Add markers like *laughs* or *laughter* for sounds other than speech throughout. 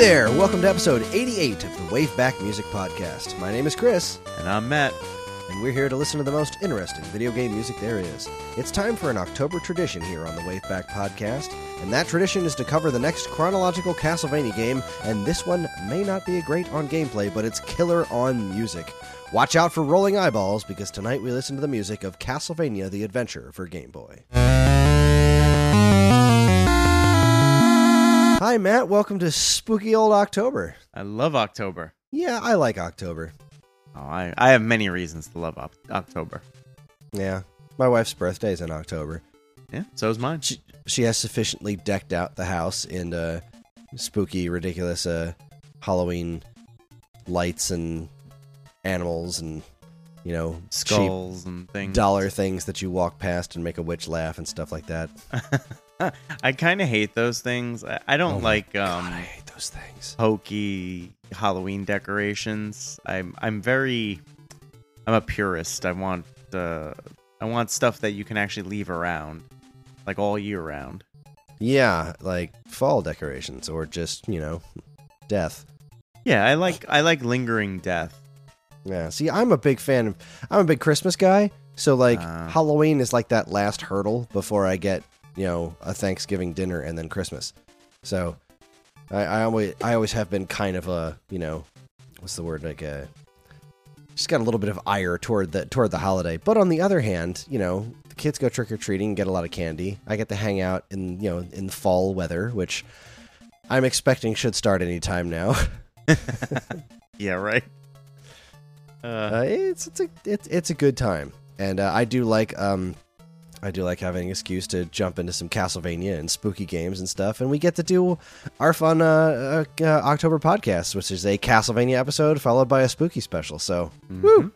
there! Welcome to episode 88 of the Waveback Music Podcast. My name is Chris, And I'm Matt. and we're here to listen to the most interesting video game music there is. It's time for an October tradition here on the Waveback Podcast, and that tradition is to cover the next chronological Castlevania game, and this one may not be a great on gameplay, but it's killer on music. Watch out for rolling eyeballs, because tonight we listen to the music of Castlevania The Adventure for Game Boy. Hi, Matt. Welcome to Spooky Old October. I love October. Yeah, I like October. Oh, I, I have many reasons to love Oc- October. Yeah. My wife's birthday is in October. Yeah, so is mine. She, she has sufficiently decked out the house in uh, spooky, ridiculous uh, Halloween lights and animals and, you know, Skulls and things. dollar things that you walk past and make a witch laugh and stuff like that. *laughs* *laughs* I kind of hate those things. I, I don't Oh like um, God, I hate those things. hokey Halloween decorations. I'm I'm very I'm a purist. I want uh, I want stuff that you can actually leave around, like all year round. Yeah, like fall decorations or just, you know, death. Yeah, I like I like lingering death. Yeah. See, I'm a big fan of. I'm a big Christmas guy. So like Ah. Halloween is like that last hurdle before I get you know a Thanksgiving dinner and then Christmas. So I, I always I always have been kind of a you know what's the word like a just got a little bit of ire toward the toward the holiday. But on the other hand, you know the kids go trick or treating, and get a lot of candy. I get to hang out in you know in the fall weather, which I'm expecting should start any time now. *laughs* Yeah, right. Uh, uh, it's it's a it's, it's a good time, and uh, I do like um I do like having an excuse to jump into some Castlevania and spooky games and stuff, and we get to do our fun uh, uh, uh, October podcast, which is a Castlevania episode followed by a spooky special. So woo! mhm.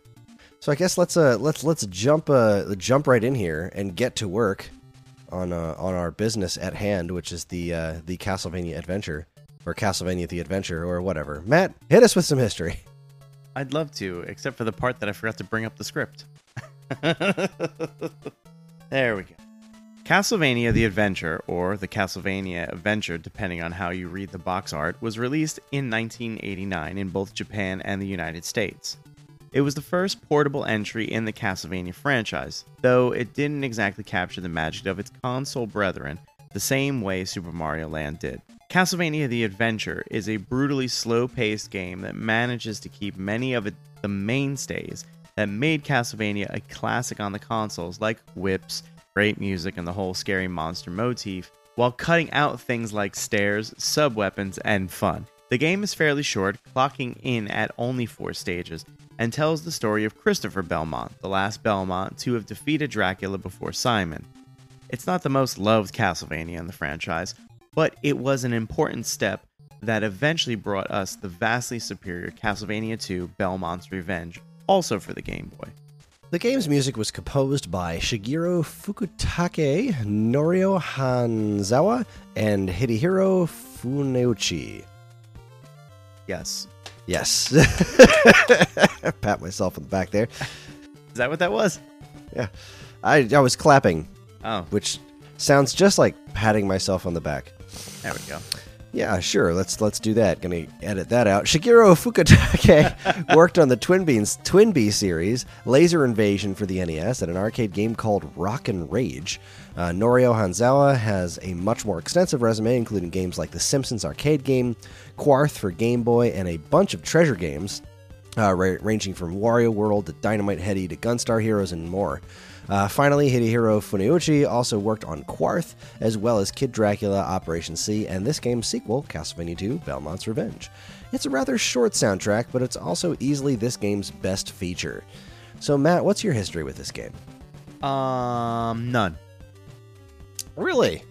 So I guess let's uh let's let's jump uh jump right in here and get to work on uh, on our business at hand, which is the uh, the Castlevania adventure or Castlevania the adventure or whatever. Matt, hit us with some history. I'd love to, except for the part that I forgot to bring up the script. *laughs* there we go. Castlevania The Adventure, or the Castlevania Adventure, depending on how you read the box art, was released in 1989 in both Japan and the United States. It was the first portable entry in the Castlevania franchise, though it didn't exactly capture the magic of its console brethren the same way Super Mario Land did. Castlevania The Adventure is a brutally slow paced game that manages to keep many of the mainstays that made Castlevania a classic on the consoles, like whips, great music, and the whole scary monster motif, while cutting out things like stairs, sub weapons, and fun. The game is fairly short, clocking in at only four stages, and tells the story of Christopher Belmont, the last Belmont to have defeated Dracula before Simon. It's not the most loved Castlevania in the franchise, but it was an important step that eventually brought us the vastly superior Castlevania II Belmont's Revenge, also for the Game Boy. The game's music was composed by Shigeru Fukutake, Norio Hanzawa, and Hidehiro Funauchi. Yes. Yes. *laughs* Pat myself on the back there. Is that what that was? Yeah. I, I was clapping, Oh, which sounds just like patting myself on the back. there we go. Yeah, sure. Let's let's do that. Gonna edit that out. Shigeru Fukutake *laughs* worked on the Twin Beans Twin Bee series, Laser Invasion for the NES, and an arcade game called Rock and Rage. Uh, Norio Hanzawa has a much more extensive resume, including games like the Simpsons arcade game, Quarth for Game Boy, and a bunch of treasure games, uh, ra- ranging from Wario World to Dynamite Headdy to Gunstar Heroes and more. Uh, finally, Hidehiro Funauchi also worked on Quarth, as well as Kid Dracula Operation C, and this game's sequel, Castlevania II Belmont's Revenge. It's a rather short soundtrack, but it's also easily this game's best feature. So, Matt, what's your history with this game? Um, none. Really?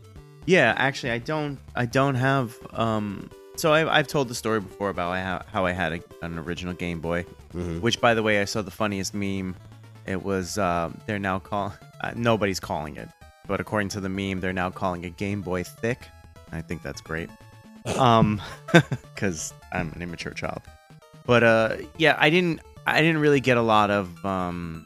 Yeah, actually, I don't. I don't have. Um, so I, I've told the story before about how, how I had a, an original Game Boy, Mhm. which, by the way, I saw the funniest meme. It was um, they're now call uh, nobody's calling it, but according to the meme, they're now calling it Game Boy Thick. I think that's great. Um, *laughs* because I'm an immature child. But uh, yeah, I didn't. I didn't really get a lot of um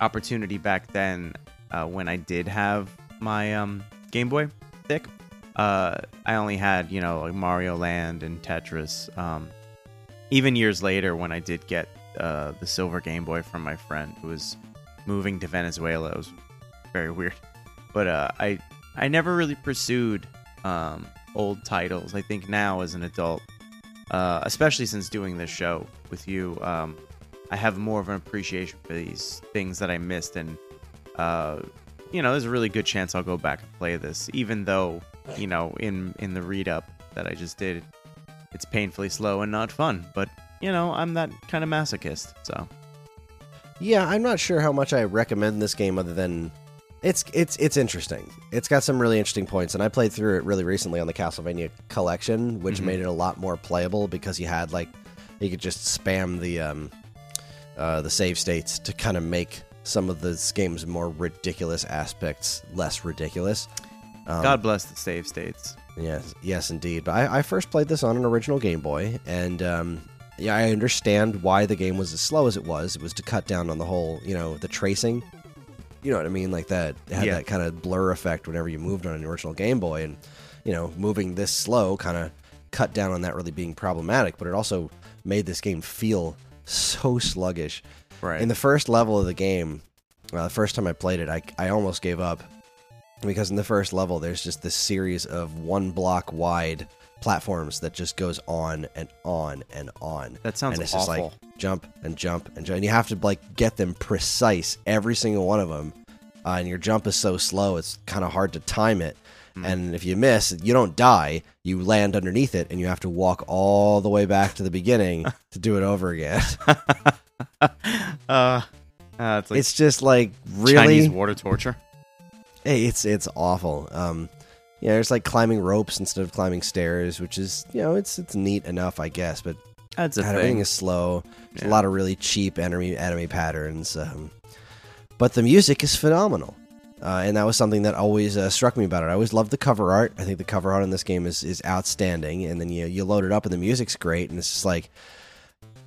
opportunity back then uh, when I did have my um Game Boy Thick. uh, I only had you know like Mario Land and Tetris. Um, even years later, when I did get uh, the silver Game Boy from my friend who was moving to Venezuela, it was very weird. But uh, I I never really pursued um, old titles. I think now as an adult, uh, especially since doing this show with you, um, I have more of an appreciation for these things that I missed, and uh, you know, there's a really good chance I'll go back and play this, even though you know, in in the read up that I just did, it's painfully slow and not fun. But you know, I'm that kind of masochist, so. Yeah, I'm not sure how much I recommend this game other than it's it's it's interesting. It's got some really interesting points, and I played through it really recently on the Castlevania collection, which Mhm. made it a lot more playable because you had like you could just spam the um uh, the save states to kind of make some of this game's more ridiculous aspects less ridiculous. Um, God bless the save states. Yes, yes, indeed. But I, I first played this on an original Game Boy, and um, yeah, I understand why the game was as slow as it was. It was to cut down on the whole, you know, the tracing. You know what I mean? Like that it had Yeah. that kind of blur effect whenever you moved on an original Game Boy, and you know, moving this slow kind of cut down on that really being problematic. But it also made this game feel so sluggish. Right. In the first level of the game, uh, the first time I played it, I, I almost gave up because in the first level, there's just this series of one block wide platforms that just goes on and on and on. that sounds and it's awful. just like jump and jump and jump. And you have to like get them precise, every single one of them. Uh, and your jump is so slow, it's kind of hard to time it. Hmm. And if you miss, you don't die. You land underneath it, and you have to walk all the way back to the beginning *laughs* to do it over again. *laughs* uh, uh, it's like it's just like really Chinese water torture. Hey, it's it's awful. Um, yeah, it's like climbing ropes instead of climbing stairs, which is you know it's it's neat enough, I guess. But That's a God, everything thing. is slow. There's Yeah. a lot of really cheap enemy enemy patterns. Um, but the music is phenomenal, uh, and that was something that always uh, struck me about it. I always loved the cover art. I think the cover art in this game is is outstanding. And then you you load it up, and the music's great, and it's just like.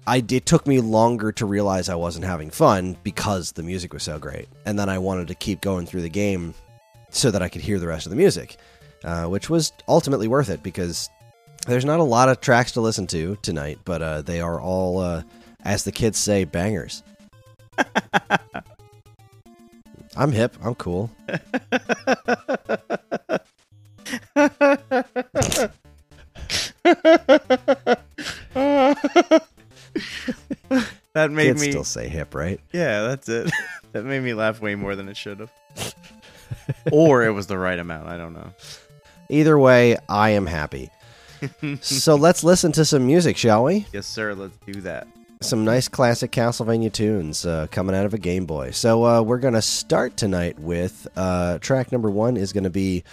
I, it took me longer to realize I wasn't having fun because the music was so great, and then I wanted to keep going through the game so that I could hear the rest of the music, uh, which was ultimately worth it because there's not a lot of tracks to listen to tonight, but uh, they are all, uh, as the kids say, bangers. *laughs* I'm hip. I'm cool. *laughs* that made Kids me. still say hip, right? Yeah, that's it. *laughs* that made me laugh way more than it should have. or it was the right amount. I don't know. Either way, I am happy. *laughs* so let's listen to some music, shall we? Yes, sir. Let's do that. some nice classic Castlevania tunes uh, coming out of a Game Boy. So uh, we're going to start tonight with uh, track number one is going to be.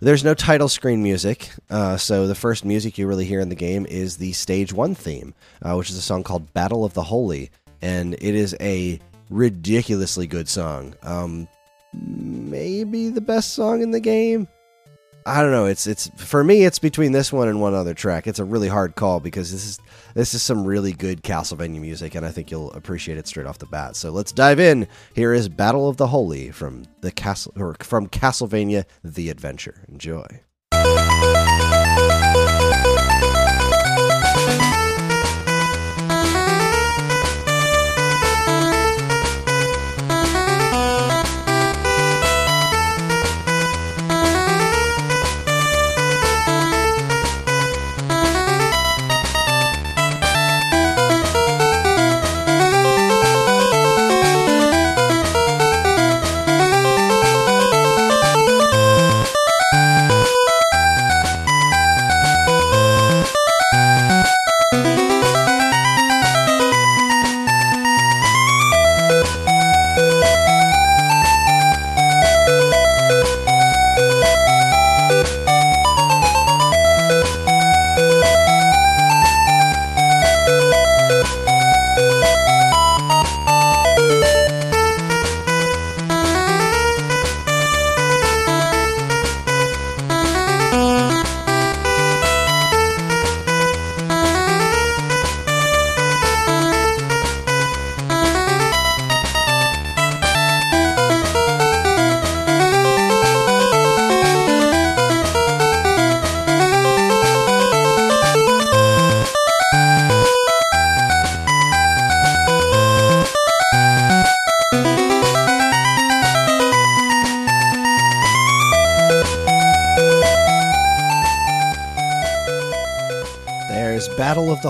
There's no title screen music, uh, so the first music you really hear in the game is the stage one theme, uh, which is a song called "Battle of the Holy," and it is a ridiculously good song. Um, maybe the best song in the game. I don't know. It's it's for me. It's between this one and one other track. It's a really hard call because this is this is some really good Castlevania music, and I think you'll appreciate it straight off the bat. So let's dive in. Here is "Battle of the Holy" from the castle or from Castlevania: The Adventure. Enjoy.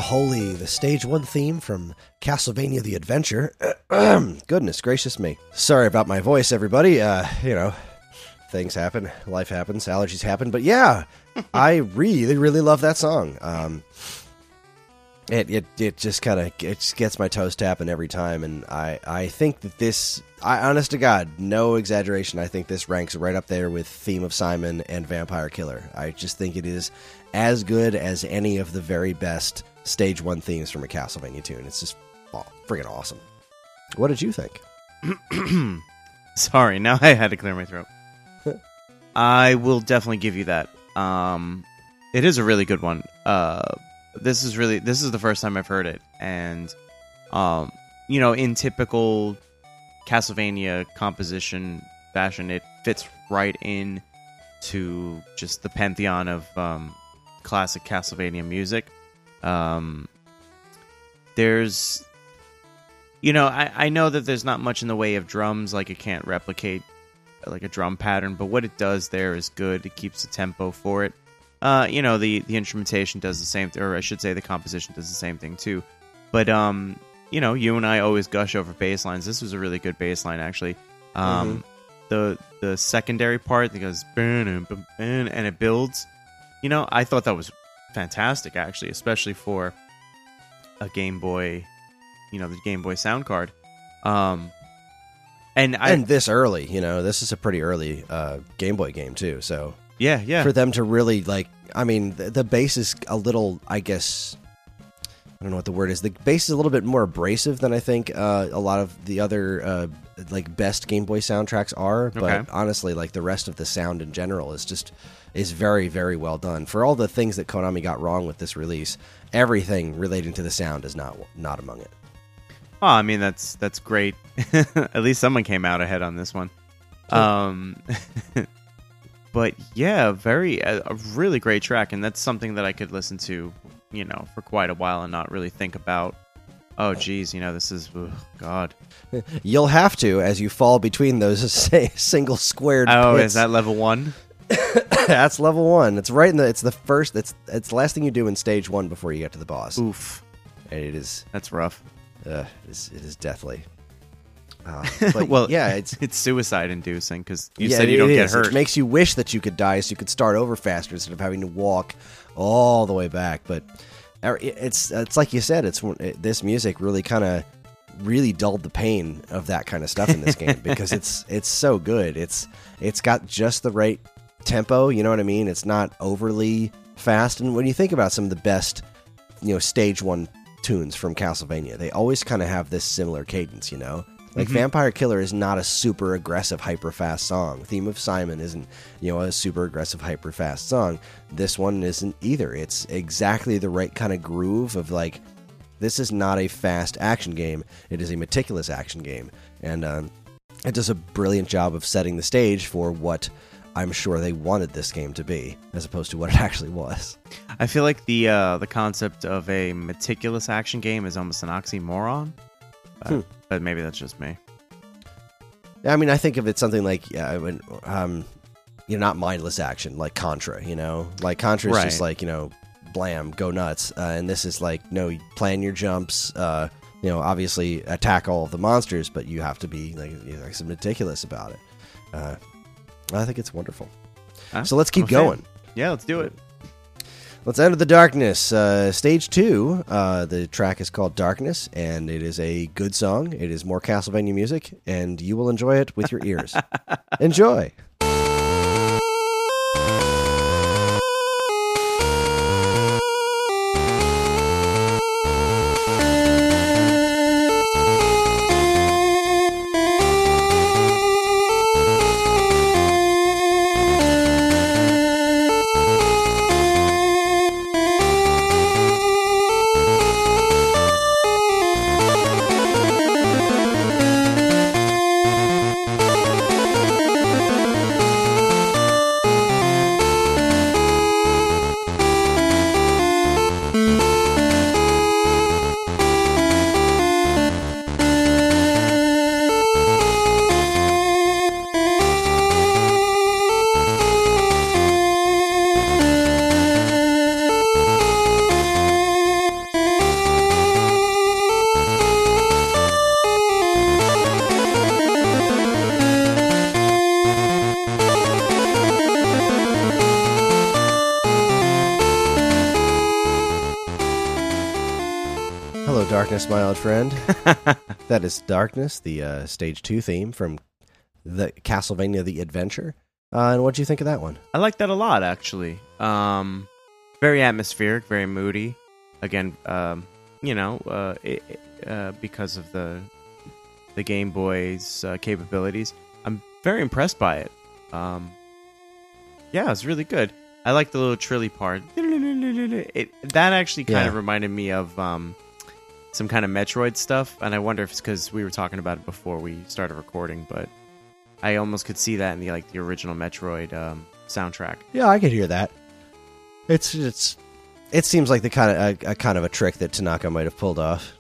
Holy, the stage one theme from Castlevania the Adventure. *clears throat* Goodness gracious me. Sorry about my voice, everybody. Uh, you know, things happen, life happens, allergies happen. But yeah, *laughs* I really, really love that song. Um, it, it, it just kind of it just gets my toes tapping every time, and I, I think that this, I honest to God, no exaggeration, I think this ranks right up there with Theme of Simon and Vampire Killer. I just think it is as good as any of the very best stage one themes from a Castlevania tune. It's just oh, friggin' awesome. What did you think? *clears throat* Sorry, now *laughs* I had to clear my throat. *laughs* I will definitely give you that. Um, it is a really good one. Uh, this is really this is the first time I've heard it, and um, you know, in typical Castlevania composition fashion, it fits right in to just the pantheon of um, classic Castlevania music. Um, there's, you know, I, I know that there's not much in the way of drums, like it can't replicate like a drum pattern, but what it does there is good. It keeps the tempo for it. Uh, you know, the the instrumentation does the same, th- or I should say, the composition does the same thing too. But um, you know, you and I always gush over bass lines. This was a really good bass line, actually. Um, the the secondary part that goes "Bun, and bun, bun," and it builds. You know, I thought that was fantastic, actually, especially for a Game Boy. You know, the Game Boy sound card. Um, and I and this early, you know, this is a pretty early uh, Game Boy game too. So yeah yeah for them to really like, I mean, the, the bass is a little, I guess, I don't know what the word is. The bass is a little bit more abrasive than I think uh, a lot of the other uh, like best Game Boy soundtracks are. But Okay. honestly, like the rest of the sound in general is just is very very well done. For all the things that Konami got wrong with this release, everything relating to the sound is not not among it. Oh, I mean that's that's great. *laughs* At least someone came out ahead on this one. Um, *laughs* but yeah, very a, a really great track, and that's something that I could listen to, you know, for quite a while and not really think about. Oh, geez, you know, this is ugh, God. *laughs* You'll have to as you fall between those *laughs* say, single squared. Oh, pits. is that level one? *coughs* That's level one. It's right in the. It's the first. It's it's the last thing you do in stage one before you get to the boss. Oof, And it is. that's rough. Uh, it is, it is deathly. Uh, *laughs* but well, yeah, it's *laughs* it's suicide inducing because you yeah, said you don't get is. hurt. It makes you wish that you could die, so you could start over faster instead of having to walk all the way back. But uh, it's it's like you said. It's it, this music really kind of really dulled the pain of that kind of stuff in this *laughs* game because it's it's so good. It's it's got just the right tempo. You know what I mean? It's not overly fast. And when you think about some of the best, you know, stage one tunes from Castlevania, they always kind of have this similar cadence. You know. Like Vampire Killer is not a super aggressive, hyper fast song. Theme of Simon isn't, you know, a super aggressive, hyper fast song. This one isn't either. It's exactly the right kind of groove of like, this is not a fast action game. It is a meticulous action game, and um, it does a brilliant job of setting the stage for what I'm sure they wanted this game to be, as opposed to what it *laughs* actually was. I feel like the uh, the concept of a meticulous action game is almost an oxymoron. But, Hmm. but maybe that's just me. I mean, I think of it something like, yeah, I um, you know, not mindless action like Contra. You know, like Contra is just like you know, blam, go nuts, uh, and this is like no, you plan your jumps. Uh, you know, obviously attack all of the monsters, but you have to be like, you know, like some meticulous about it. Uh, I think it's wonderful. Huh? So let's keep fan. going. Yeah, let's do it. Let's enter the darkness. Uh, stage two. Uh, the track is called Darkness, and it is a good song. It is more Castlevania music, and you will enjoy it with your ears. *laughs* enjoy. Friend. *laughs* that is Darkness, the uh, stage two theme from the Castlevania: The Adventure. Uh, and what do you think of that one? I like that a lot, actually. Um, very atmospheric, very moody. Again, um, you know, uh, it, uh, because of the the Game Boy's uh, capabilities, I'm very impressed by it. Um, yeah, it's really good. I like the little trilly part. It, that actually kind Yeah. of reminded me of um, some kind of Metroid stuff, and I wonder if it's because we were talking about it before we started recording, but I almost could see that in the like the original Metroid um, soundtrack. Yeah, I could hear that. It's it's it seems like the kind of a, a kind of a trick that Tanaka might have pulled off.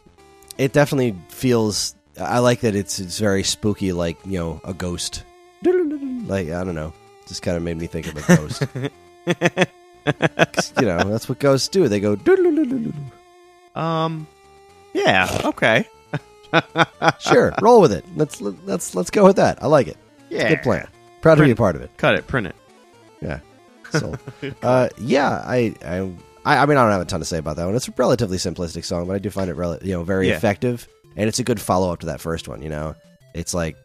It definitely feels. I like that it's it's very spooky, like you know a ghost. Like I don't know, just kind of made me think of a ghost. *laughs* you know that's what ghosts do. They go. Um, yeah, okay, *laughs* Sure, roll with it. Let's let's let's go with that. I like it. yeah, Good plan. Proud to be a part of it. Cut it, print it. Yeah. So, uh, yeah, I, I, I mean, I don't have a ton to say about that one. It's a relatively simplistic song, but I do find it, rel- you know, very Yeah. effective, and it's a good follow up to that first one. You know, it's like,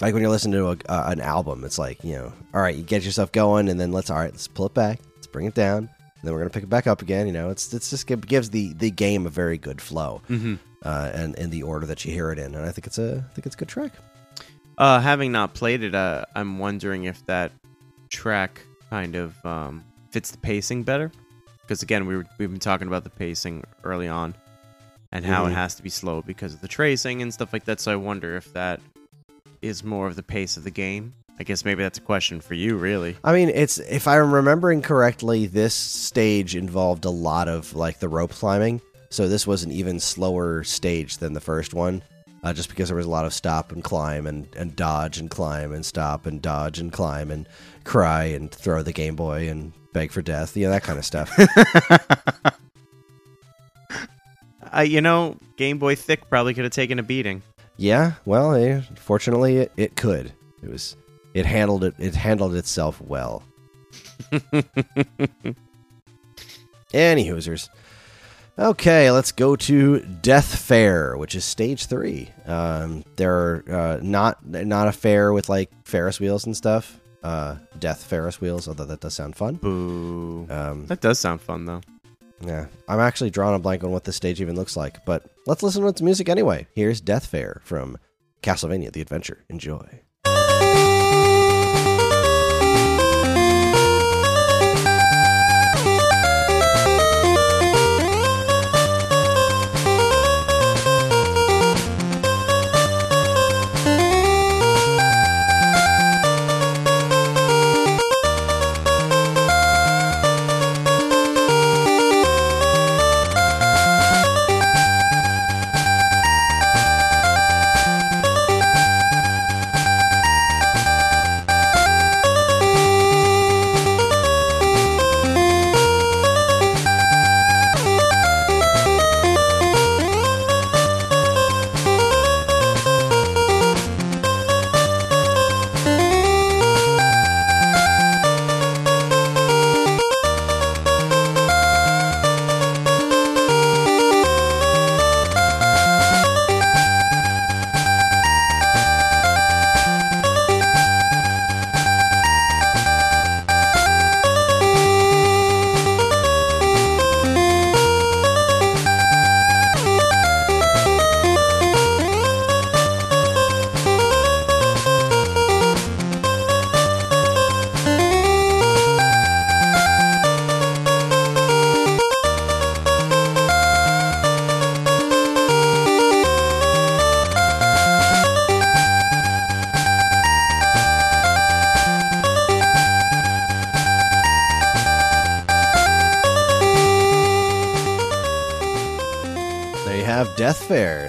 like when you're listening to a, uh, an album, it's like, you know, all right, you get yourself going, and then let's, all right, let's pull it back, let's bring it down, then we're gonna pick it back up again. You know, it's it's just it gives the the game a very good flow, Mm-hmm. uh, and in the order that you hear it in, and I think it's a I think it's a good track. Uh, having not played it, uh, I'm wondering if that track kind of um, fits the pacing better. Because again, we were, we've been talking about the pacing early on, and how Mhm. it has to be slow because of the tracing and stuff like that. So I wonder if that is more of the pace of the game. I guess maybe that's a question for you, really. I mean, it's if I'm remembering correctly, this stage involved a lot of like the rope climbing. So this was an even slower stage than the first one, uh, just because there was a lot of stop and climb and, and dodge and climb and stop and dodge and climb and cry and throw the Game Boy and beg for death, you know that kind of stuff. *laughs* Uh, you know, Game Boy Thick probably could have taken a beating. yeah, well, eh, fortunately, it, it could. It was it handled it. It handled itself well. *laughs* Any hoosers. Okay, let's go to Death Fair, which is stage three. Um, there are uh, not not a fair with like Ferris wheels and stuff. Uh, Death Ferris wheels, although that does sound fun. Boo. Um, That does sound fun, though. yeah, I'm actually drawing a blank on what this stage even looks like, but let's listen to its music anyway. Here's Death Fair from Castlevania: The Adventure. Enjoy.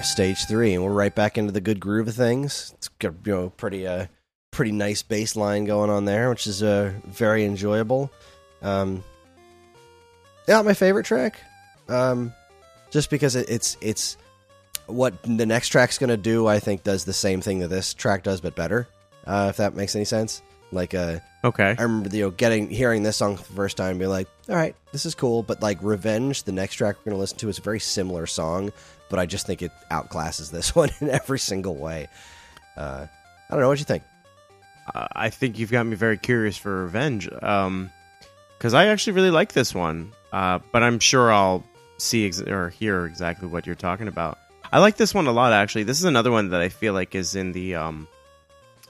Fair, stage three, and we're right back into the good groove of things. It's got you know pretty uh pretty nice bass line going on there, which is uh very enjoyable. Um, not my favorite track, um, just because it, it's it's what the next track's gonna do. I think does the same thing that this track does, but better. Uh, if that makes any sense. Like uh, Okay. I remember you know getting hearing this song for the first time, and being like, all right, this is cool. But like Revenge, the next track we're gonna listen to is a very similar song, but I just think it outclasses this *laughs* one in every single way. Uh, I don't know what you think. I think you've got me very curious for Revenge. Um, because I actually really like this one. Uh, but I'm sure I'll see ex- or hear exactly what you're talking about. I like this one a lot. Actually, this is another one that I feel like is in the um,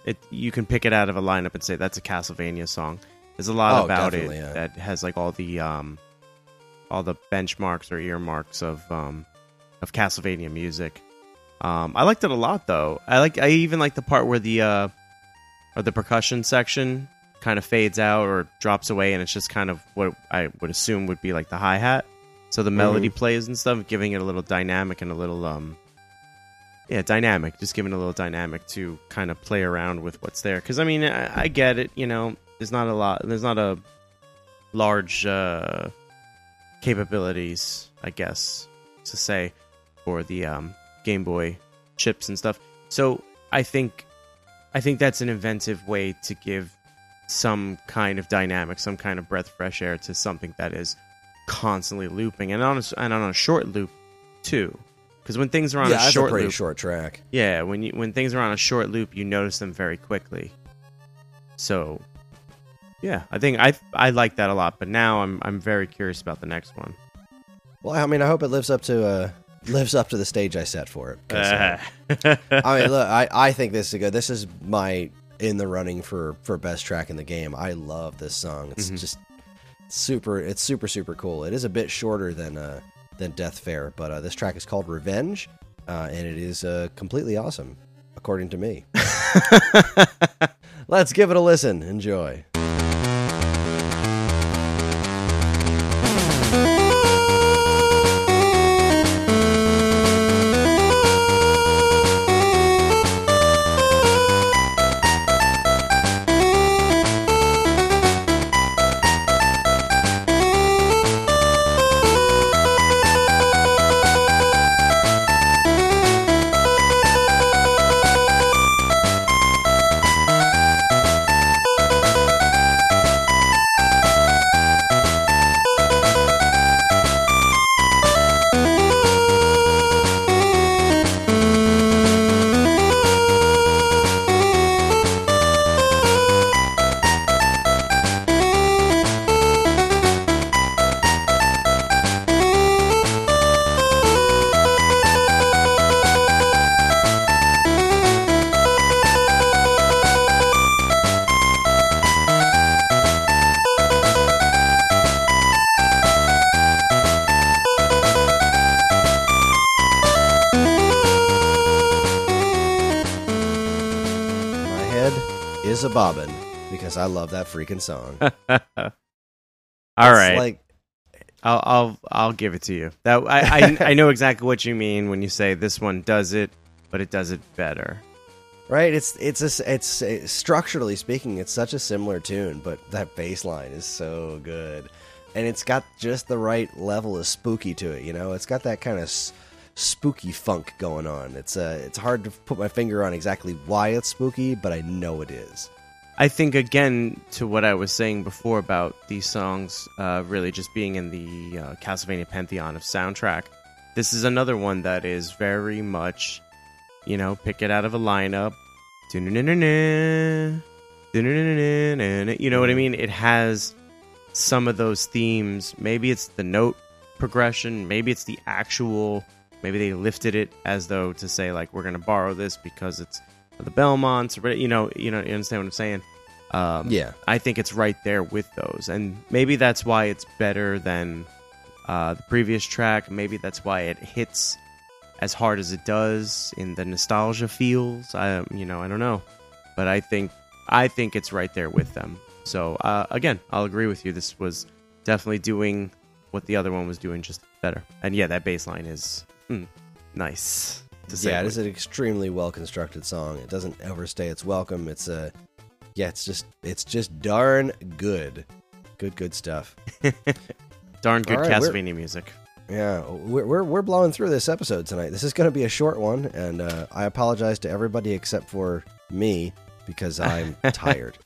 it you can pick it out of a lineup and say that's a Castlevania song. There's a lot Oh, about it yeah. that has like all the um, all the benchmarks or earmarks of um, of Castlevania music. Um, I liked it a lot though. I like I even like the part where the uh, or the percussion section kind of fades out or drops away, and it's just kind of what I would assume would be like the hi hat. So the melody plays and stuff, giving it a little dynamic and a little um, yeah, dynamic. Just giving it a little dynamic to kind of play around with what's there. Because I mean, I, I get it. You know, there's not a lot. There's not a large uh, capabilities, I guess, to say, for the um, Game Boy chips and stuff. So I think, I think that's an inventive way to give some kind of dynamic, some kind of breath of fresh air to something that is constantly looping, and on a, and on a short loop too. Because when things are on yeah, a that's a short pretty loop, short track. yeah, when you when things are on a short loop, you notice them very quickly. So, yeah, I think I I like that a lot. But now I'm I'm very curious about the next one. Well, I mean, I hope it lives up to uh, lives up to the stage I set for it. uh, *laughs* I mean, look, I, I think this is good. This is my in the running for for best track in the game. I love this song. It's Mhm. just super. It's super super cool. It is a bit shorter than uh than Death Fair, but uh, this track is called Revenge, uh, and it is uh, completely awesome, according to me. *laughs* Let's give it a listen. Enjoy. Bobbin because I love that freaking song. *laughs* All right, like I'll I'll I'll give it to you. That I, I *laughs* I know exactly what you mean when you say this one does it, but it does it better. Right, it's it's a, it's uh structurally speaking, it's such a similar tune, but that bass line is so good, and it's got just the right level of spooky to it. You know, it's got that kind of s- spooky funk going on. It's uh, it's hard to put my finger on exactly why it's spooky, but I know it is. I think again to what I was saying before about these songs uh, really just being in the uh, Castlevania pantheon of soundtrack. This is another one that is very much, you know, pick it out of a lineup. You know what I mean? It has some of those themes. Maybe it's the note progression. Maybe it's the actual. Maybe they lifted it as though to say like we're gonna borrow this because it's the Belmonts. Or, you know, you know, you understand what I'm saying? Um, Yeah, I think it's right there with those, and maybe that's why it's better than uh, the previous track. Maybe that's why it hits as hard as it does in the nostalgia feels. I, you know, I don't know, but I think I think it's right there with them. So uh, again, I'll agree with you. This was definitely doing what the other one was doing, just better. And yeah, that bass line is mm, nice. To say yeah, it is an extremely well constructed song. It doesn't overstay its welcome. It's a yeah, it's just it's just darn good, good good stuff. *laughs* Darn good right, Castlevania music. Yeah, we're, we're, we're blowing through this episode tonight. This is going to be a short one, and uh, I apologize to everybody except for me because *laughs* I'm tired.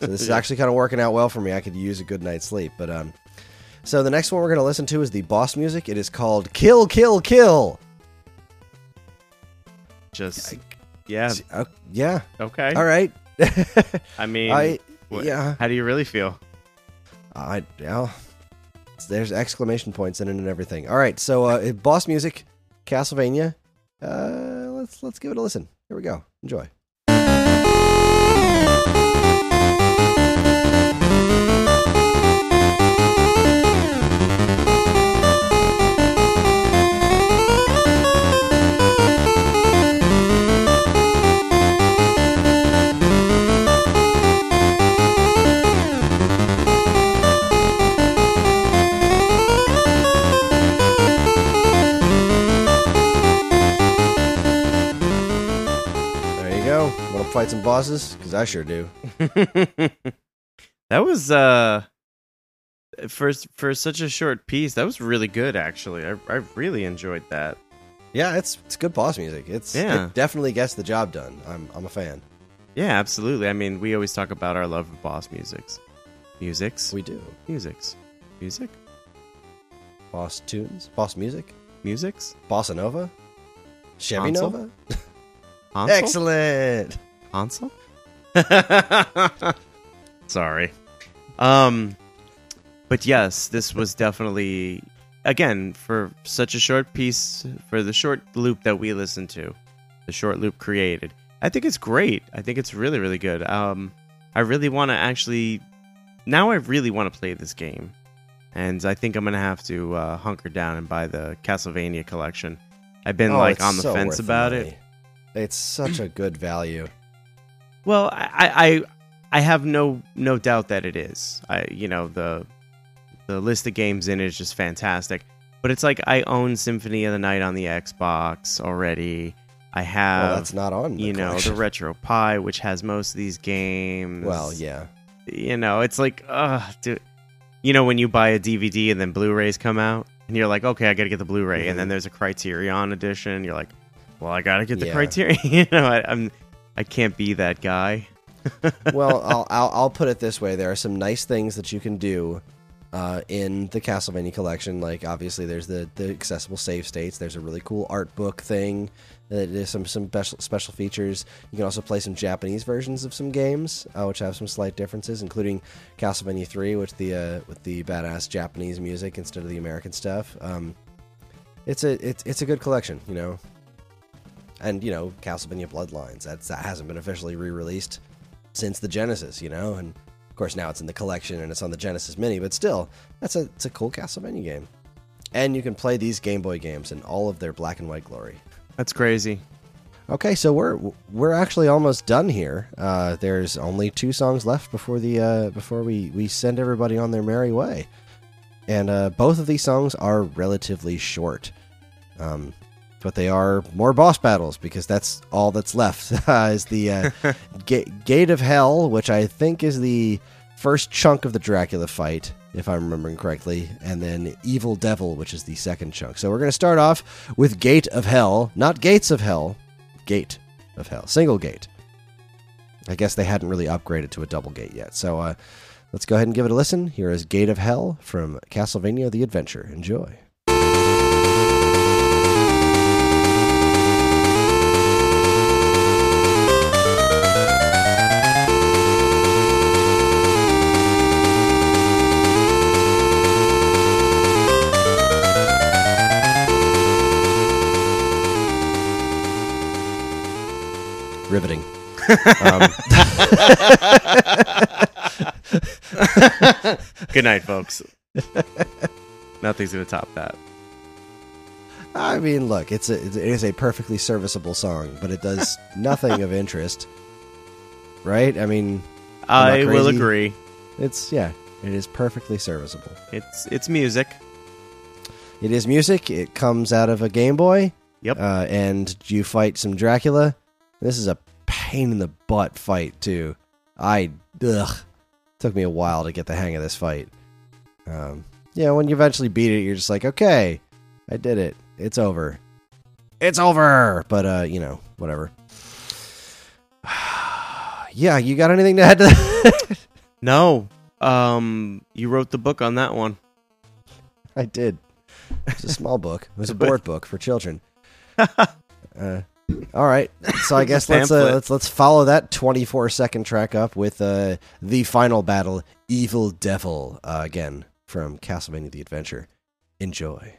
So this is actually kind of working out well for me. I could use a good night's sleep. But um, so the next one we're going to listen to is the boss music. It is called "Kill, Kill, Kill." Just yeah, Uh, yeah. okay. All right. *laughs* I mean, I what- yeah. How do you really feel? I yeah. There's exclamation points in it and everything. All right. So uh, boss music, Castlevania. Uh, let's let's give it a listen. Here we go. Enjoy. Fight some bosses? Because I sure do. *laughs* that was uh for for such a short piece. That was really good, actually. I I really enjoyed that. Yeah, it's it's good boss music. It's Yeah. it definitely gets the job done. I'm I'm a fan. Yeah, absolutely. I mean, we always talk about our love of boss musics, musics, We do musics, music, boss tunes, boss music, musics. bossa nova, Chevy? Nova. *laughs* Excellent. Hansel? *laughs* Sorry. Um but yes, this was definitely again for such a short piece for the short loop that we listened to. The short loop created. I think it's great. I think it's really really good. Um I really want to actually now I really want to play this game. And I think I'm going to have to uh, hunker down and buy the Castlevania collection. I've been Oh, like on the so fence about it. It's such a good value. Well, I, I I have no no doubt that it is. I you know the the list of games in it is just fantastic. But it's like I own Symphony of the Night on the Xbox already. I have well, that's not on. You know collection. the RetroPie, which has most of these games. Well, yeah. you know it's like ugh, dude. You know when you buy a DVD and then Blu-rays come out, and you're like, okay, I got to get the Blu-ray, Mhm. and then there's a Criterion edition. You're like, well, I got to get the Yeah. Criterion. *laughs* you know, I, I'm I can't be that guy. *laughs* well, I'll, I'll I'll put it this way: there are some nice things that you can do uh, in the Castlevania collection. Like obviously, there's the the accessible save states. There's a really cool art book thing. There's some some special special features. You can also play some Japanese versions of some games, uh, which have some slight differences, including Castlevania 3, which the uh, with the badass Japanese music instead of the American stuff. Um, it's a it's it's a good collection, you know. And you know, Castlevania Bloodlines. That's that hasn't been officially re-released since the Genesis, you know, and of course now it's in the collection and it's on the Genesis Mini, but still, that's a it's a cool Castlevania game. And you can play these Game Boy games in all of their black and white glory. That's crazy. Okay, so we're we're actually almost done here. Uh, there's only two songs left before the uh, before we we send everybody on their merry way, and uh, both of these songs are relatively short, um, but they are more boss battles because that's all that's left. *laughs* is the uh, *laughs* Ga- Gate of Hell, which I think is the first chunk of the Dracula fight, if I'm remembering correctly, and then Evil Devil, which is the second chunk. So we're going to start off with Gate of Hell, not Gates of Hell, Gate of Hell, single gate. I guess they hadn't really upgraded to a double gate yet. So uh, let's go ahead and give it a listen. Here is Gate of Hell from Castlevania The Adventure. Enjoy. Riveting. *laughs* um, Good night, folks. Nothing's gonna top that. I mean, look, it's a it is a perfectly serviceable song, but it does *laughs* nothing of interest, right? I mean, I will agree. it's yeah, it is perfectly serviceable. It's it's music. It is music. It comes out of a Game Boy. Yep. Uh, and you fight some Dracula. This is a pain in the butt fight too. I ugh. Took me a while to get the hang of this fight. Um, yeah, when you eventually beat it, you're just like, okay, I did it. It's over. It's over. But uh, you know, whatever. *sighs* yeah, you got anything to add to that? *laughs* No. Um, you wrote the book on that one. I did. It's a small book. It was a *laughs* board book for children. *laughs* uh, all right, so I guess let's uh, let's let's follow that 24 second track up with uh, the final battle, Evil Devil, uh, again from Castlevania: The Adventure. Enjoy.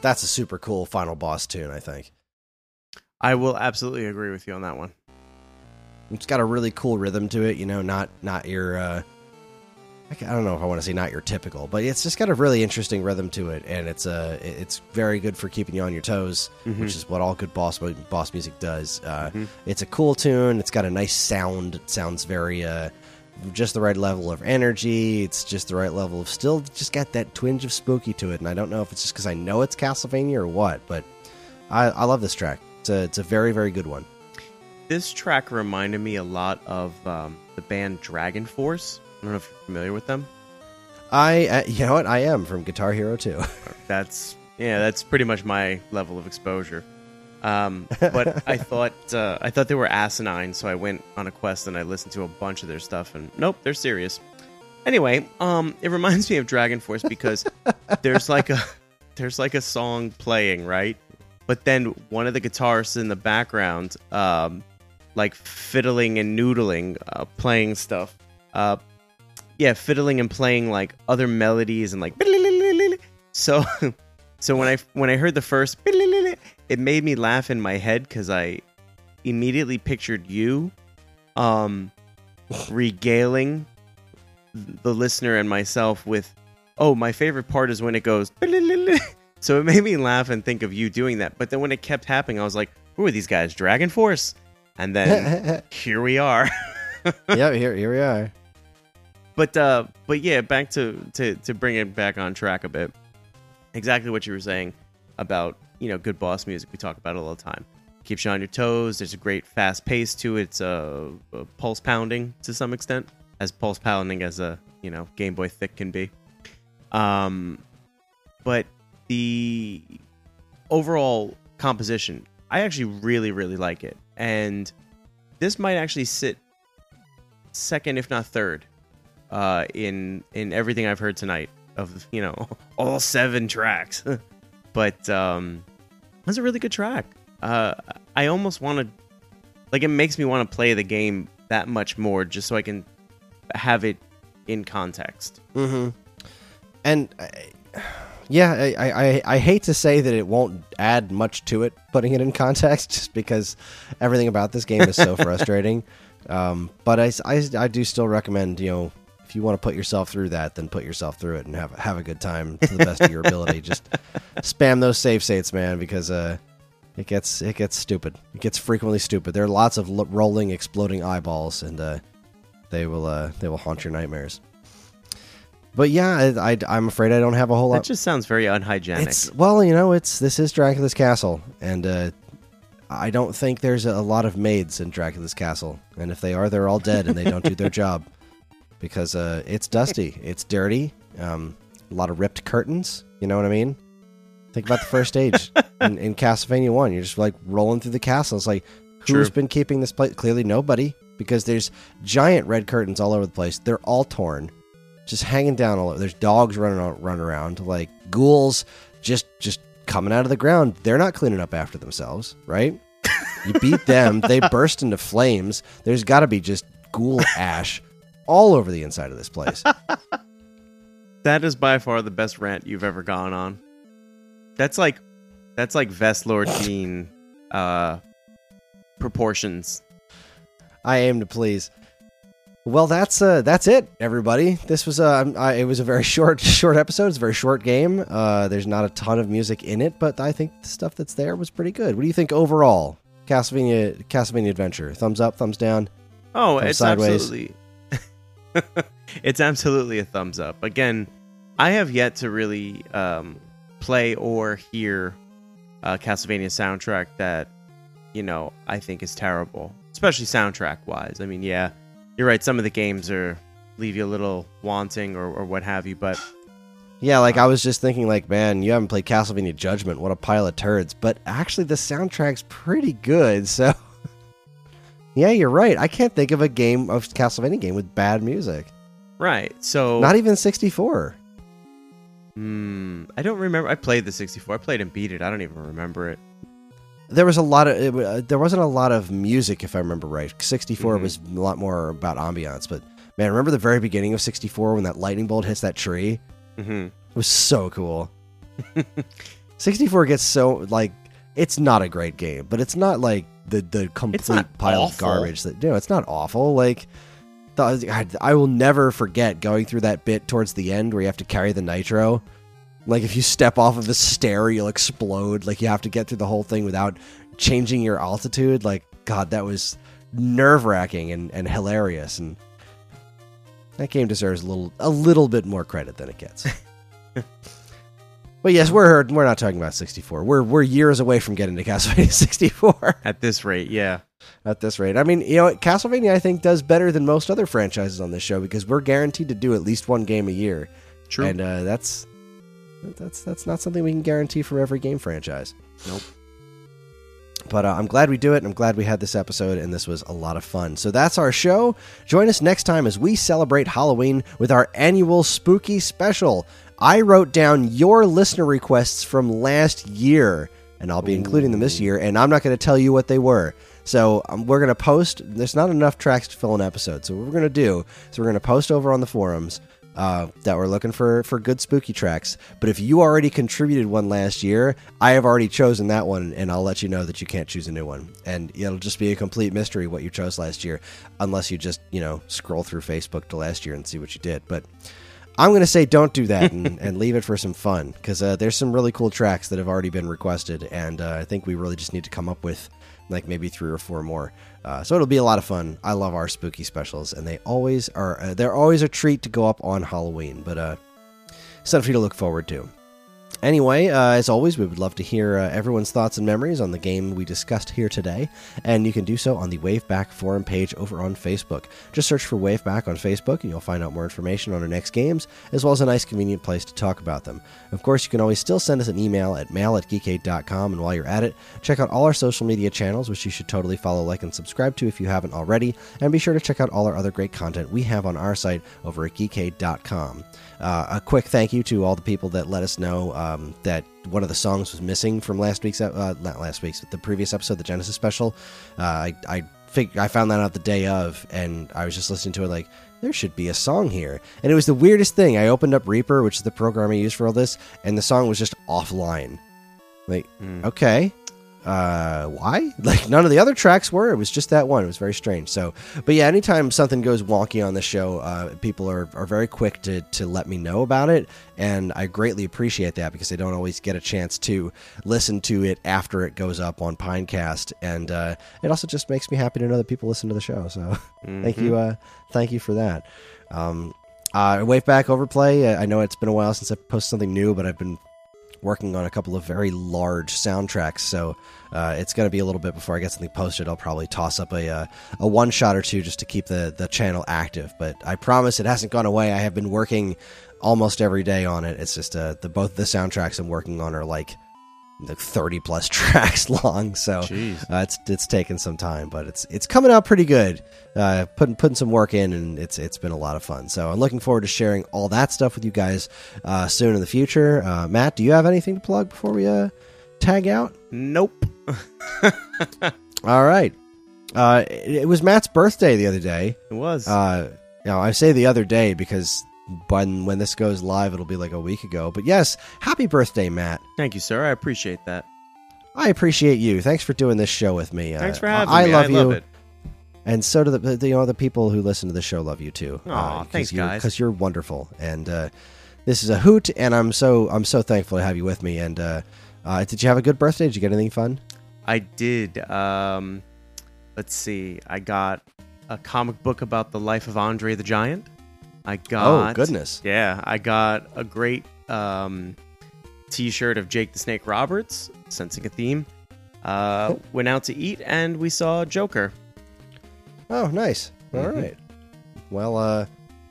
That's a super cool final boss tune. I think I will absolutely agree with you on that one. it's got a really cool rhythm to it. You know, not not your. Uh, I don't know if I want to say not your typical, but it's just got a really interesting rhythm to it, and it's uh, it's very good for keeping you on your toes, Mhm. which is what all good boss boss music does. Uh, Mhm. It's a cool tune. It's got a nice sound. It sounds very uh, just the right level of energy. It's just the right level of still just got that twinge of spooky to it. And I don't know if it's just because I know it's Castlevania or what, but I, I love this track. It's a it's a very very good one. This track reminded me a lot of um, the band DragonForce. I don't know if you're familiar with them. I uh, you know what I am from Guitar Hero 2. *laughs* That's yeah, that's pretty much my level of exposure. Um, but I thought uh, I thought they were asinine, so I went on a quest and I listened to a bunch of their stuff, and nope, they're serious. Anyway, um, it reminds me of DragonForce because there's like a *laughs* there's like a song playing right, but then one of the guitarists in the background, um, like fiddling and noodling, uh, playing stuff. Uh, yeah, fiddling and playing like other melodies and like *laughs* so *laughs* so when I when I heard the first it made me laugh in my head cuz I immediately pictured you um regaling the listener and myself with oh my favorite part is when it goes *laughs* so it made me laugh and think of you doing that but then when it kept happening I was like who are these guys DragonForce and then *laughs* here we are *laughs* yeah, here here we are. But uh, but yeah, back to to to bring it back on track a bit. Exactly what you were saying about you know good boss music. We talk about it all the time. Keeps you on your toes. There's a great fast pace to it. It's uh, uh, pulse pounding to some extent, as pulse pounding as a you know Game Boy thick can be. Um, but the overall composition, I actually really really like it, and this might actually sit second, if not third, uh, in in everything I've heard tonight of you know *laughs* all seven tracks. *laughs* but um, that's a really good track. Uh, I almost want to like it makes me want to play the game that much more just so I can have it in context. Mm-hmm. And uh, yeah, I, I I- I hate to say that it won't add much to it, putting it in context, *laughs* just because everything about this game is so *laughs* frustrating. Um, but I, I, I do still recommend you know if you want to put yourself through that, then put yourself through it and have have a good time to the best of your ability. *laughs* Just spam those save states, man, because uh, it gets it gets stupid. It gets frequently stupid. There are lots of lo- rolling, exploding eyeballs, and uh, they will uh, they will haunt your nightmares. But yeah, I, I, am afraid I don't have a whole That lot. That just sounds very unhygienic. It's well, you know, it's this is Dracula's castle, and uh, I don't think there's a, a lot of maids in Dracula's castle, and if they are, they're all dead and they don't do their *laughs* job because uh, it's dusty, it's dirty, um, a lot of ripped curtains. You know what I mean? Think about the first stage *laughs* in, in Castlevania One. You're just like rolling through the castle. It's like who's True. been keeping this place? Clearly nobody, because there's giant red curtains all over the place. They're all torn just hanging down all over. There's dogs running on, running around, like ghouls, just just coming out of the ground. They're not cleaning up after themselves, right? You beat them, they *laughs* burst into flames. There's got to be just ghoul ash all over the inside of this place. *laughs* that is by far the best rant you've ever gone on. That's like that's like Vestlord *laughs* Dean uh proportions. I aim to please. Well, that's uh, that's it, everybody. This was uh, I, it was a very *laughs* short short episode. It's a very short game. Uh, there's not a ton of music in it, but I think the stuff that's there was pretty good. What do you think overall? Castlevania Castlevania Adventure. Thumbs up, thumbs down. Oh, Thumbs it's sideways. absolutely *laughs* It's absolutely a thumbs up. Again, I have yet to really um play or hear a Castlevania soundtrack that you know, I think is terrible, especially soundtrack wise. I mean, yeah, you're right. Some of the games are leave you a little wanting or, or what have you, but Yeah, like I was just thinking, like, man, you haven't played Castlevania Judgment. What a pile of turds. But actually, the soundtrack's pretty good. *laughs* So, yeah, you're right. I can't think of a game of Castlevania game with bad music. right. So Not even 64. Hmm, I don't remember. I played the 64. I played and beat it. I don't even remember it. There was a lot of it, uh, there wasn't a lot of music, if I remember right. 64 Mhm. was a lot more about ambiance. But man, remember the very beginning of 64 when that lightning bolt hits that tree? hmm It was so cool. *laughs* 64 gets so like it's not a great game, but it's not like the the complete pile of garbage that no, it's not awful. Like the, I, I will never forget going through that bit towards the end where you have to carry the nitro. Like if you step off of the stair, you'll explode. Like you have to get through the whole thing without changing your altitude. Like God, that was nerve wracking and, and hilarious. And that game deserves a little a little bit more credit than it gets. *laughs* But yes, we're we're not talking about 64. We're we're years away from getting to Castlevania *laughs* 64 At this rate, yeah. at this rate. I mean, you know, Castlevania I think does better than most other franchises on this show because we're guaranteed to do at least one game a year, True. and uh, that's that's that's not something we can guarantee for every game franchise. Nope. But uh, I'm glad we do it. and I'm glad we had this episode, and this was a lot of fun. So that's our show. Join us next time as we celebrate Halloween with our annual spooky special. I wrote down your listener requests from last year, and I'll be including them this year, and I'm not going to tell you what they were. So um, we're going to post. There's not enough tracks to fill an episode. So what we're going to do is we're going to post over on the forums uh, that we're looking for for good spooky tracks. But if you already contributed one last year, I have already chosen that one, and I'll let you know that you can't choose a new one. And it'll just be a complete mystery what you chose last year, unless you just you know scroll through Facebook to last year and see what you did. But I'm going to say don't do that and, *laughs* and leave it for some fun because uh, there's some really cool tracks that have already been requested, and uh, I think we really just need to come up with like maybe three or four more. Uh, so it'll be a lot of fun. I love our spooky specials, and they always are. Uh, they're always a treat to go up on Halloween, but uh, something for you to look forward to. Anyway, uh, as always, we would love to hear uh, everyone's thoughts and memories on the game we discussed here today, and you can do so on the Waveback forum page over on Facebook. Just search for Waveback on Facebook, and you'll find out more information on our next games, as well as a nice, convenient place to talk about them. Of course, you can always still send us an email at mail at geekade.com, and while you're at it, check out all our social media channels, which you should totally follow, like, and subscribe to if you haven't already, and be sure to check out all our other great content we have on our site over at geekade.com. Uh, a quick thank you to all the people that let us know um, that one of the songs was missing from last week's uh, not last week's, but the previous episode, the Genesis special. Uh, I I fig- I found that out the day of, and I was just listening to it like there should be a song here, and it was the weirdest thing. I opened up Reaper, which is the program I use for all this, and the song was just offline. Like Hmm. okay uh why? *laughs* Like none of the other tracks were. It was just that one. It was very strange. So but yeah anytime something goes wonky on the show uh people are, are very quick to to let me know about it. And i greatly appreciate that because they don't always get a chance to listen to it after it goes up on pinecast. And uh it also just makes me happy to know that people listen to the show. So *laughs* thank Mhm. you uh thank you for that. Um uh wave back overplay i know it's been a while since i posted something new but i've been working on a couple of very large soundtracks, so uh, it's going to be a little bit before I get something posted. I'll probably toss up a uh, a one shot or two just to keep the the channel active. But I promise it hasn't gone away. I have been working almost every day on it. It's just uh, the both the soundtracks I'm working on are like like 30 plus *laughs* tracks long. So uh, it's it's taken some time but it's it's coming out pretty good. Uh, putting putting some work in and it's it's been a lot of fun. So i'm looking forward to sharing all that stuff with you guys uh, soon in the future. Uh, matt do you have anything to plug before we uh, tag out? Nope. *laughs* all right. Uh, it, it was matt's birthday the other day. It was. uh, you know, I say the other day because when when this goes live, it'll be like a week ago. But yes, happy birthday, Matt. Thank you, sir. I appreciate that. I appreciate you. Thanks for doing this show with me. Thanks Uh, for having I me. love I you, love it. and so do the, the you know the people who listen to the show love you too. Aw, thanks, guys. Because you're wonderful, and uh, this is a hoot, and I'm so I'm so thankful to have you with me. And uh, uh, did you have a good birthday? Did you get anything fun? I did. Um, let's see. I got a comic book about the life of Andre the Giant. I got. oh goodness! Yeah, I got a great um, T-shirt of Jake the Snake Roberts, sensing a theme. Uh, Cool. Went out to eat and we saw Joker. Oh, nice. All Mhm. right. Well, uh,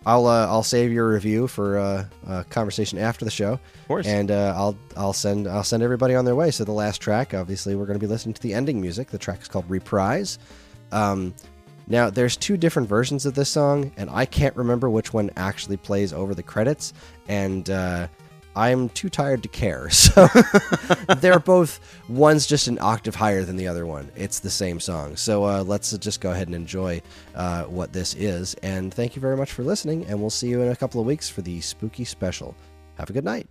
I'll uh, I'll save your review for uh, uh, conversation after the show, Of course. and uh, I'll I'll send I'll send everybody on their way. So the last track, obviously, we're going to be listening to the ending music. The track is called Reprise. Um, now, there's two different versions of this song, and I can't remember which one actually plays over the credits, and uh, I'm too tired to care. *laughs* So *laughs* they're both one's just an octave higher than the other one. It's the same song. So uh, let's just go ahead and enjoy uh, what this is. And thank you very much for listening, and we'll see you in a couple of weeks for the spooky special. Have a good night.